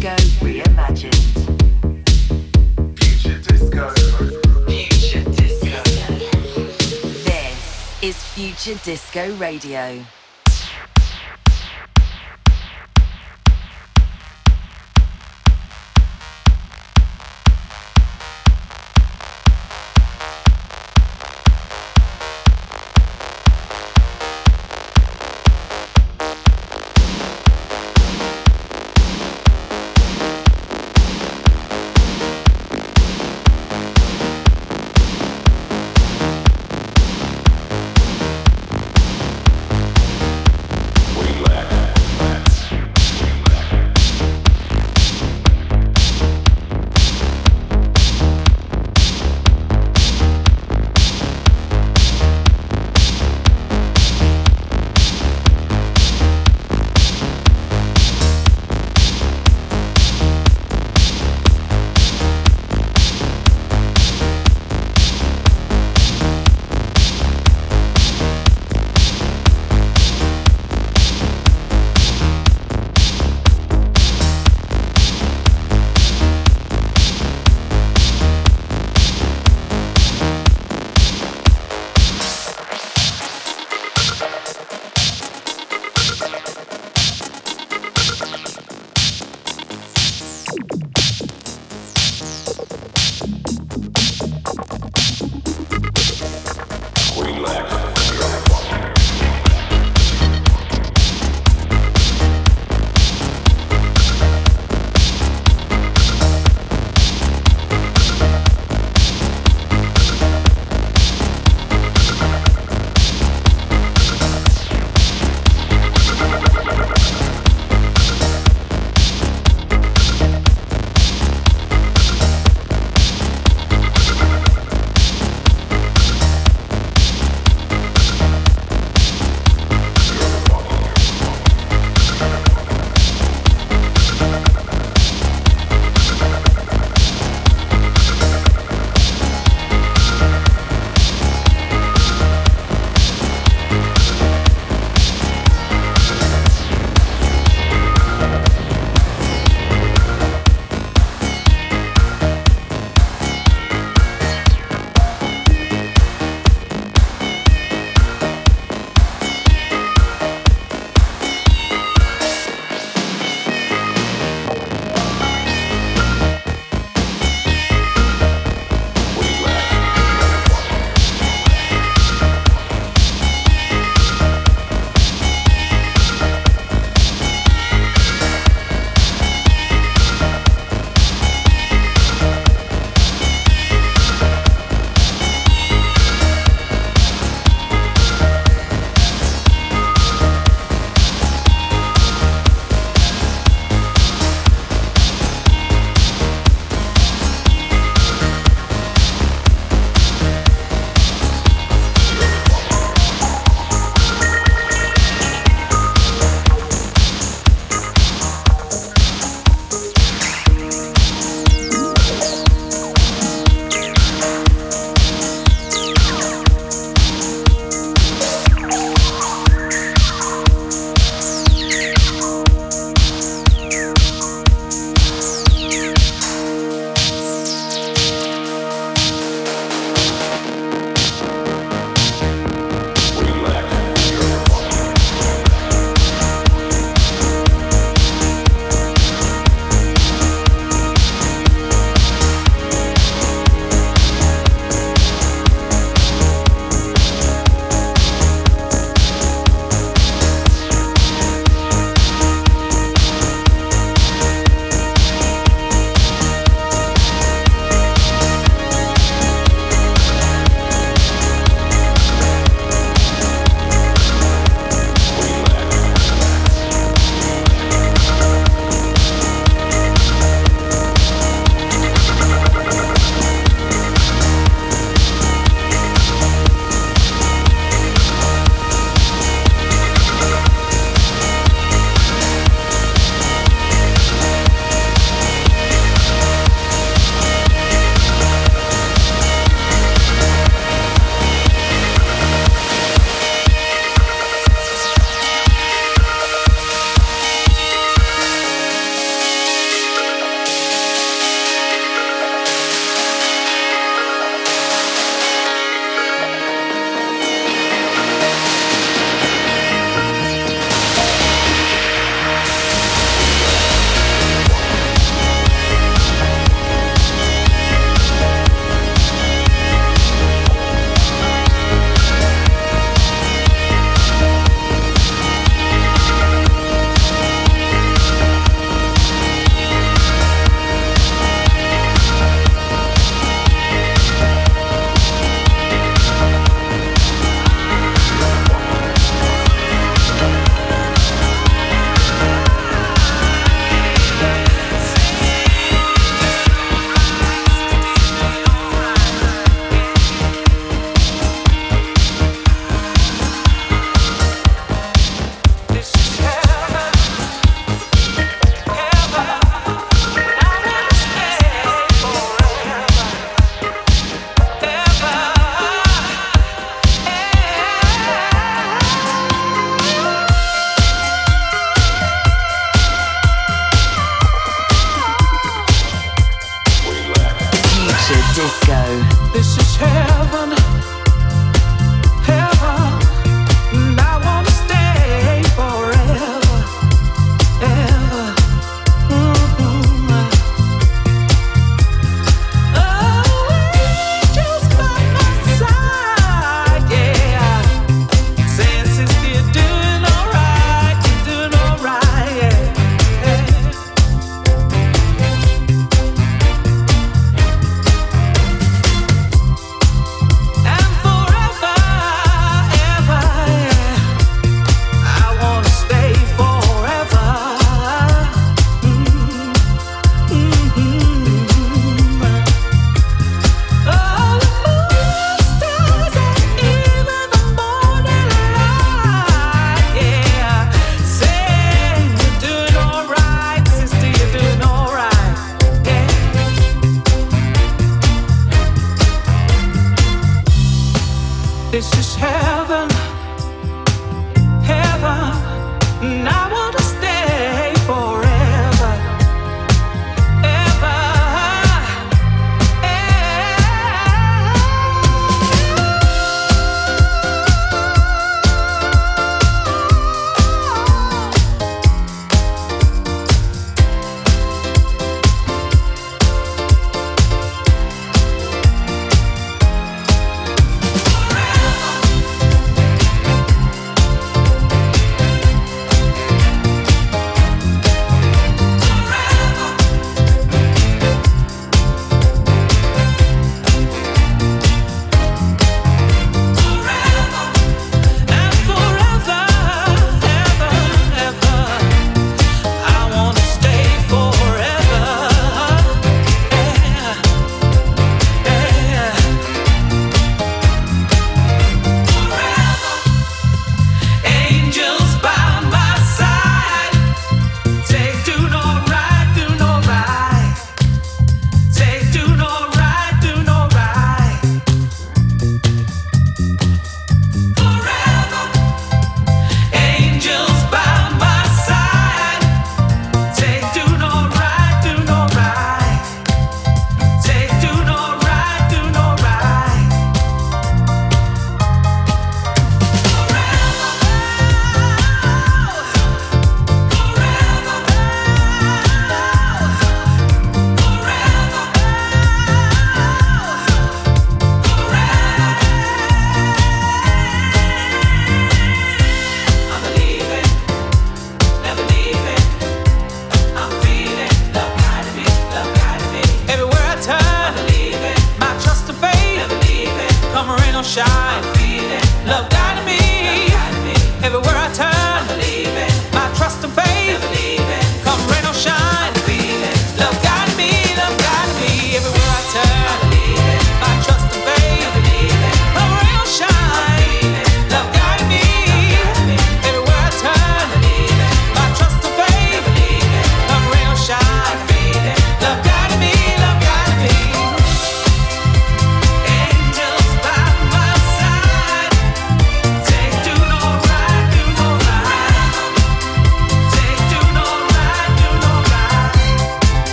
disco reimagined. Future disco. Future disco. This is Future Disco Radio.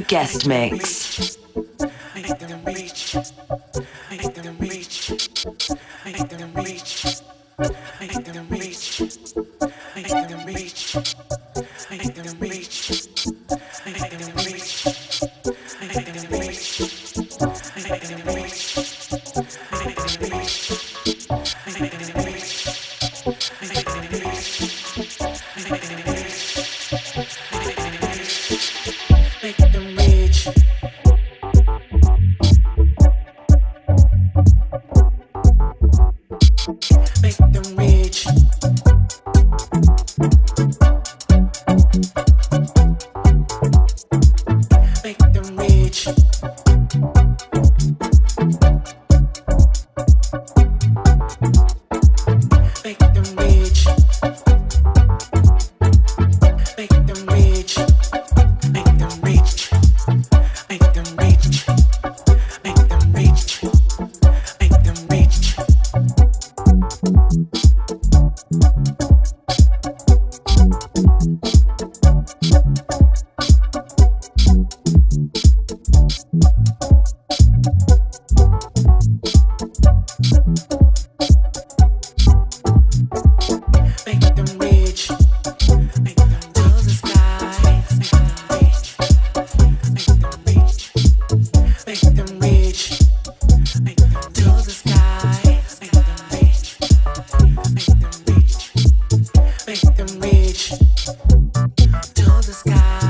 Guest mix.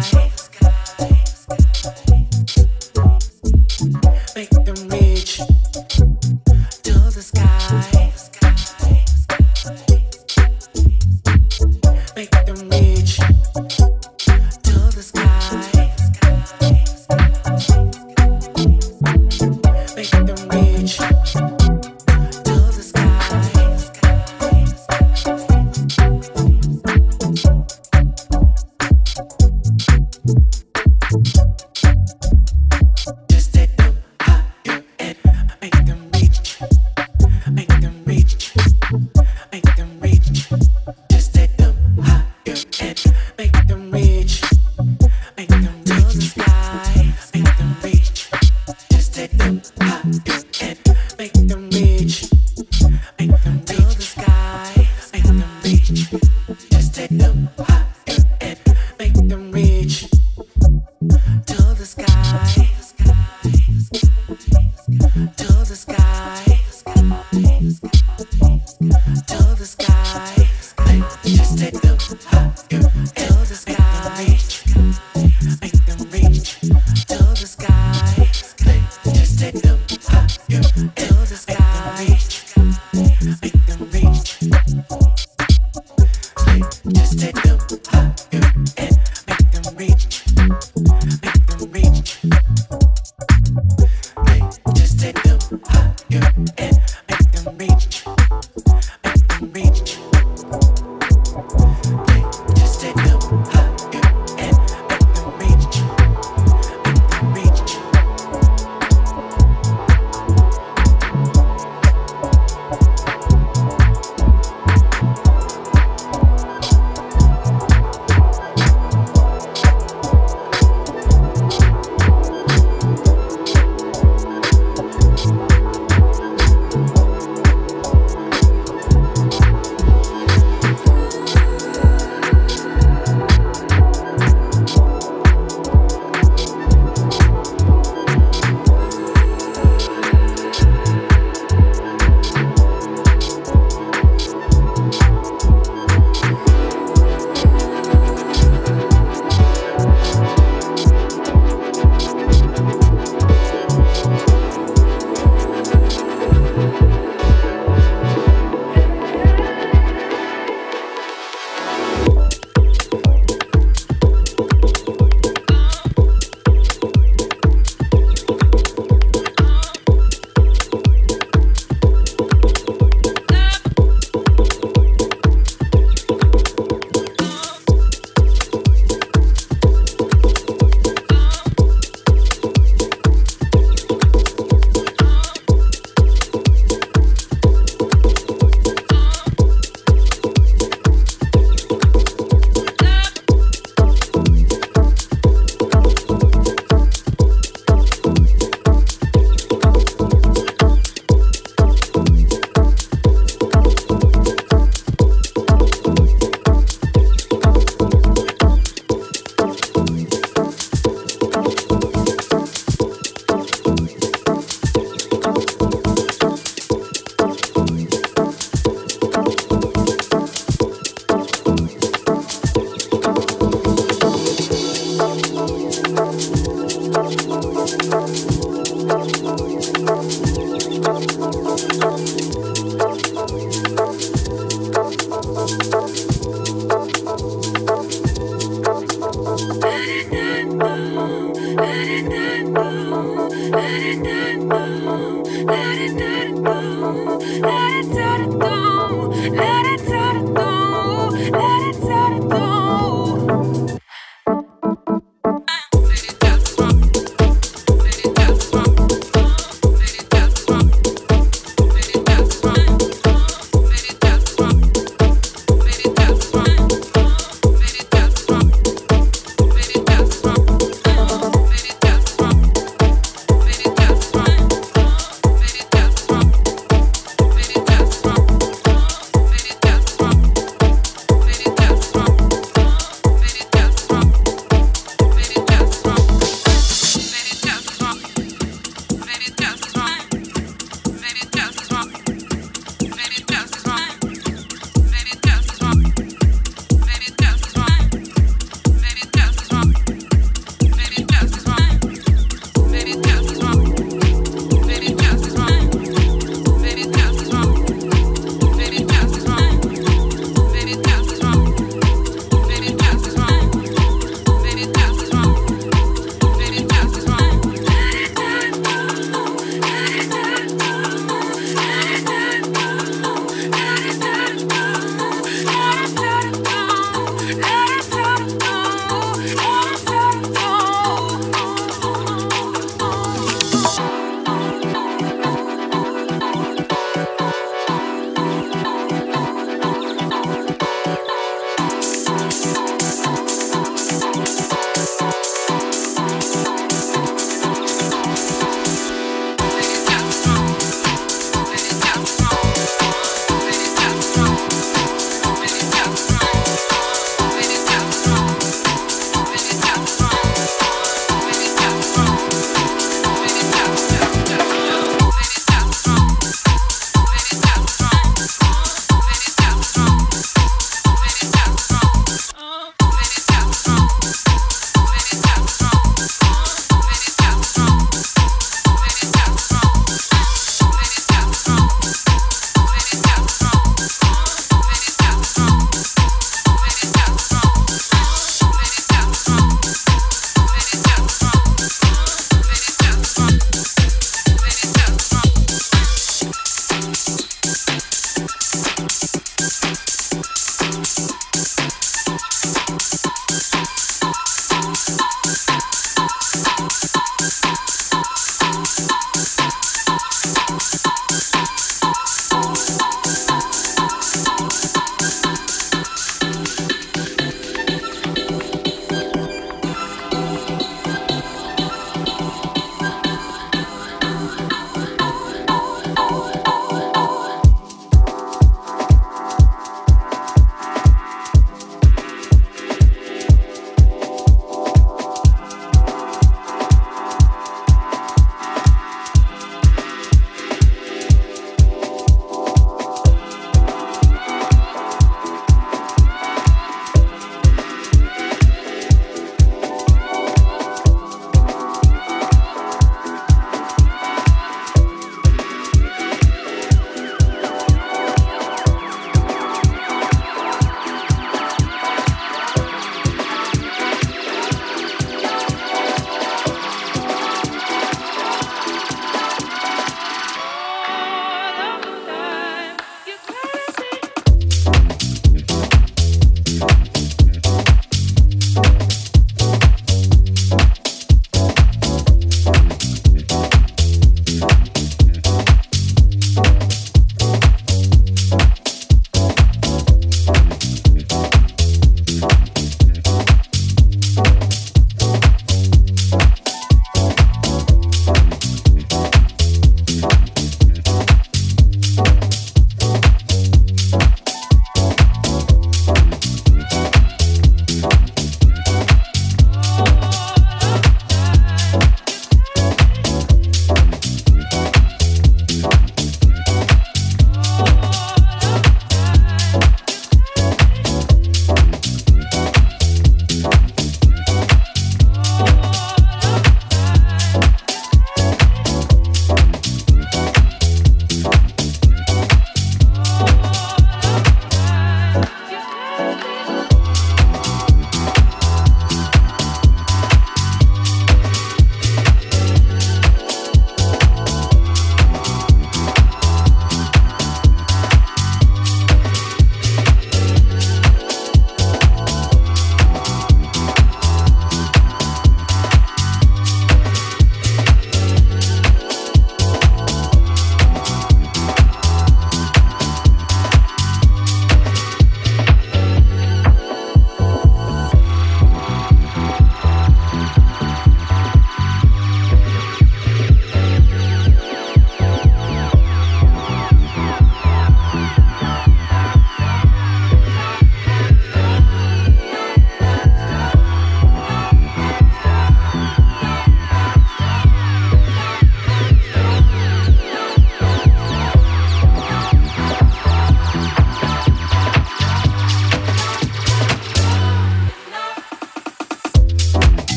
high. Thank you.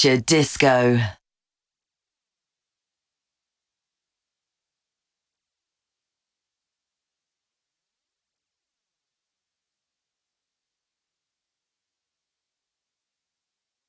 Future Disco.